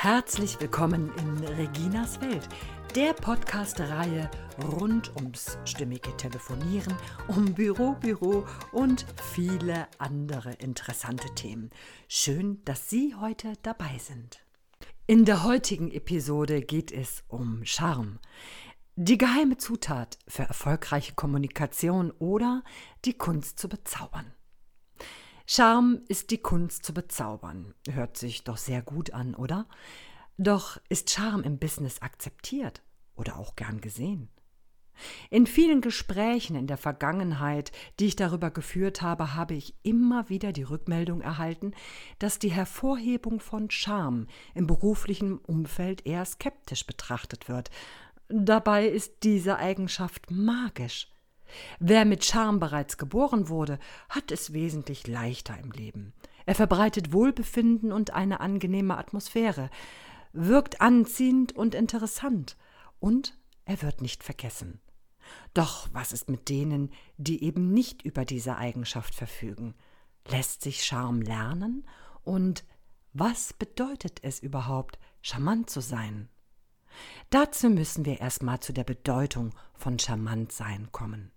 Herzlich willkommen in Reginas Welt, der Podcast-Reihe rund ums stimmige Telefonieren, um Büro, Büro und viele andere interessante Themen. Schön, dass Sie heute dabei sind. In der heutigen Episode geht es um Charme. Die geheime Zutat für erfolgreiche Kommunikation oder die Kunst zu bezaubern. Charme ist die Kunst zu bezaubern. Hört sich doch sehr gut an, oder? Doch ist Charme im Business akzeptiert oder auch gern gesehen? In vielen Gesprächen in der Vergangenheit, die ich darüber geführt habe, habe ich immer wieder die Rückmeldung erhalten, dass die Hervorhebung von Charme im beruflichen Umfeld eher skeptisch betrachtet wird. Dabei ist diese Eigenschaft magisch. Wer mit Charme bereits geboren wurde, hat es wesentlich leichter im Leben. Er verbreitet Wohlbefinden und eine angenehme Atmosphäre, wirkt anziehend und interessant, und er wird nicht vergessen. Doch was ist mit denen, die eben nicht über diese Eigenschaft verfügen? Lässt sich Charme lernen? Und was bedeutet es überhaupt, charmant zu sein? Dazu müssen wir erstmal zu der Bedeutung von charmant sein kommen.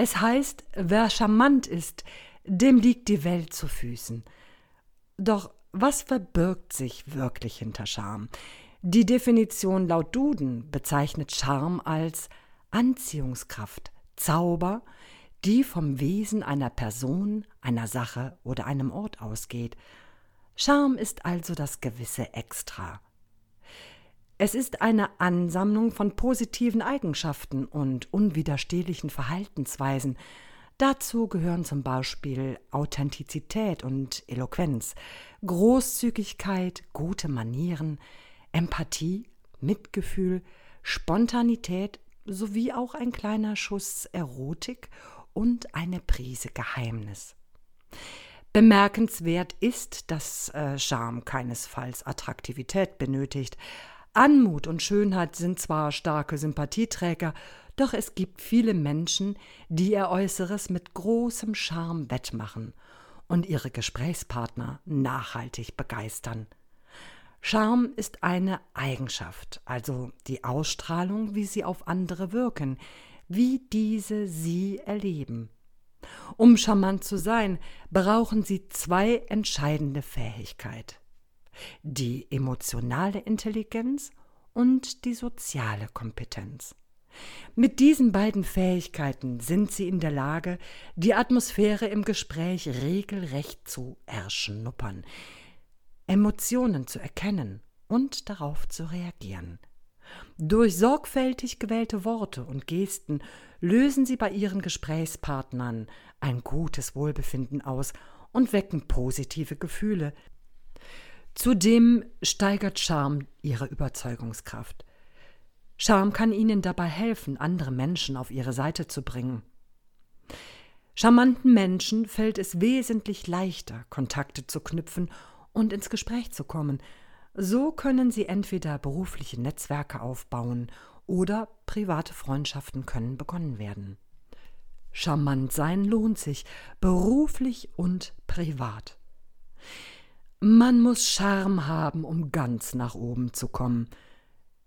Es heißt, wer charmant ist, dem liegt die Welt zu Füßen. Doch was verbirgt sich wirklich hinter Charme? Die Definition laut Duden bezeichnet Charme als Anziehungskraft, Zauber, die vom Wesen einer Person, einer Sache oder einem Ort ausgeht. Charme ist also das gewisse Extra. Es ist eine Ansammlung von positiven Eigenschaften und unwiderstehlichen Verhaltensweisen. Dazu gehören zum Beispiel Authentizität und Eloquenz, Großzügigkeit, gute Manieren, Empathie, Mitgefühl, Spontanität sowie auch ein kleiner Schuss Erotik und eine Prise Geheimnis. Bemerkenswert ist, dass äh, Charme keinesfalls Attraktivität benötigt, Anmut und Schönheit sind zwar starke Sympathieträger, doch es gibt viele Menschen, die ihr Äußeres mit großem Charme wettmachen und ihre Gesprächspartner nachhaltig begeistern. Charme ist eine Eigenschaft, also die Ausstrahlung, wie sie auf andere wirken, wie diese sie erleben. Um charmant zu sein, brauchen sie zwei entscheidende Fähigkeiten die emotionale Intelligenz und die soziale Kompetenz. Mit diesen beiden Fähigkeiten sind sie in der Lage, die Atmosphäre im Gespräch regelrecht zu erschnuppern, Emotionen zu erkennen und darauf zu reagieren. Durch sorgfältig gewählte Worte und Gesten lösen sie bei ihren Gesprächspartnern ein gutes Wohlbefinden aus und wecken positive Gefühle, Zudem steigert Charme ihre Überzeugungskraft. Charme kann ihnen dabei helfen, andere Menschen auf ihre Seite zu bringen. Charmanten Menschen fällt es wesentlich leichter, Kontakte zu knüpfen und ins Gespräch zu kommen. So können sie entweder berufliche Netzwerke aufbauen oder private Freundschaften können begonnen werden. Charmant sein lohnt sich, beruflich und privat. Man muss Charme haben, um ganz nach oben zu kommen.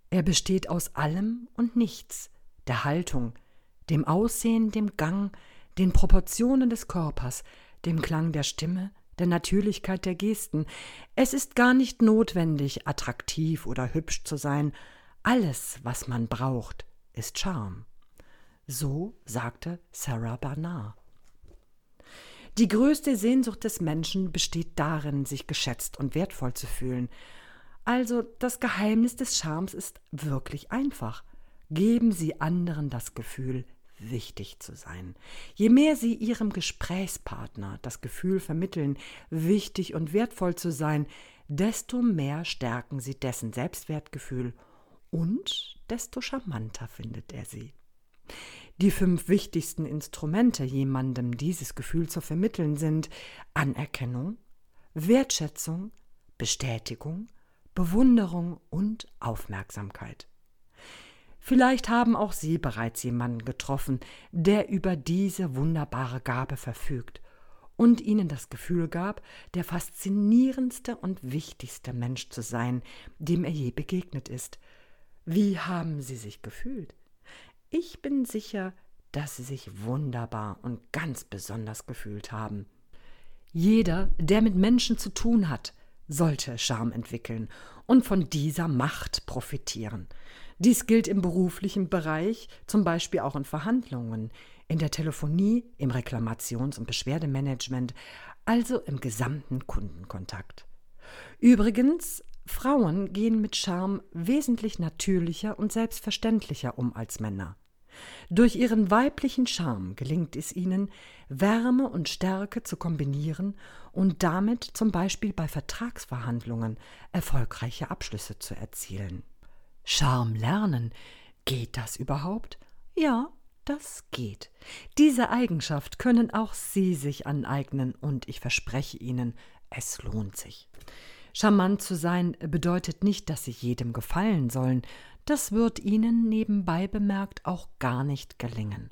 Er besteht aus allem und nichts, der Haltung, dem Aussehen, dem Gang, den Proportionen des Körpers, dem Klang der Stimme, der Natürlichkeit der Gesten. Es ist gar nicht notwendig, attraktiv oder hübsch zu sein. Alles, was man braucht, ist Charme. So sagte Sarah Bernard. Die größte Sehnsucht des Menschen besteht darin, sich geschätzt und wertvoll zu fühlen. Also das Geheimnis des Charmes ist wirklich einfach. Geben Sie anderen das Gefühl, wichtig zu sein. Je mehr Sie Ihrem Gesprächspartner das Gefühl vermitteln, wichtig und wertvoll zu sein, desto mehr stärken Sie dessen Selbstwertgefühl und desto charmanter findet er Sie. Die fünf wichtigsten Instrumente, jemandem dieses Gefühl zu vermitteln, sind Anerkennung, Wertschätzung, Bestätigung, Bewunderung und Aufmerksamkeit. Vielleicht haben auch Sie bereits jemanden getroffen, der über diese wunderbare Gabe verfügt und ihnen das Gefühl gab, der faszinierendste und wichtigste Mensch zu sein, dem er je begegnet ist. Wie haben Sie sich gefühlt? Ich bin sicher, dass Sie sich wunderbar und ganz besonders gefühlt haben. Jeder, der mit Menschen zu tun hat, sollte Charme entwickeln und von dieser Macht profitieren. Dies gilt im beruflichen Bereich, zum Beispiel auch in Verhandlungen, in der Telefonie, im Reklamations- und Beschwerdemanagement, also im gesamten Kundenkontakt. Übrigens, Frauen gehen mit Charme wesentlich natürlicher und selbstverständlicher um als Männer. Durch ihren weiblichen Charme gelingt es ihnen, Wärme und Stärke zu kombinieren und damit zum Beispiel bei Vertragsverhandlungen erfolgreiche Abschlüsse zu erzielen. Charme lernen. Geht das überhaupt? Ja, das geht. Diese Eigenschaft können auch Sie sich aneignen und ich verspreche Ihnen, es lohnt sich. Charmant zu sein bedeutet nicht, dass Sie jedem gefallen sollen. Das wird Ihnen nebenbei bemerkt auch gar nicht gelingen.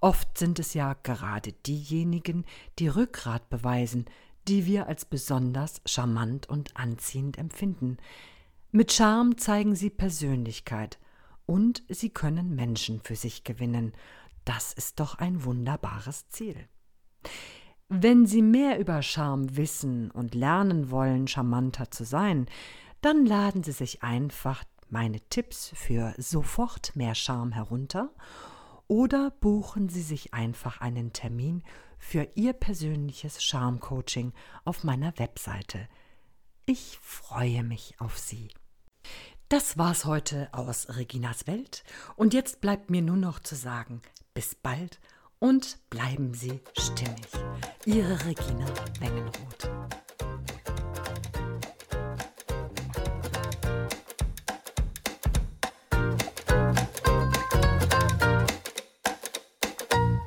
Oft sind es ja gerade diejenigen, die Rückgrat beweisen, die wir als besonders charmant und anziehend empfinden. Mit Charme zeigen sie Persönlichkeit und sie können Menschen für sich gewinnen. Das ist doch ein wunderbares Ziel. Wenn Sie mehr über Charme wissen und lernen wollen, charmanter zu sein, dann laden Sie sich einfach meine Tipps für sofort mehr Charme herunter oder buchen Sie sich einfach einen Termin für Ihr persönliches Charme-Coaching auf meiner Webseite. Ich freue mich auf Sie. Das war's heute aus Reginas Welt und jetzt bleibt mir nur noch zu sagen, bis bald und bleiben Sie stimmig. Ihre Regina Wengenroth.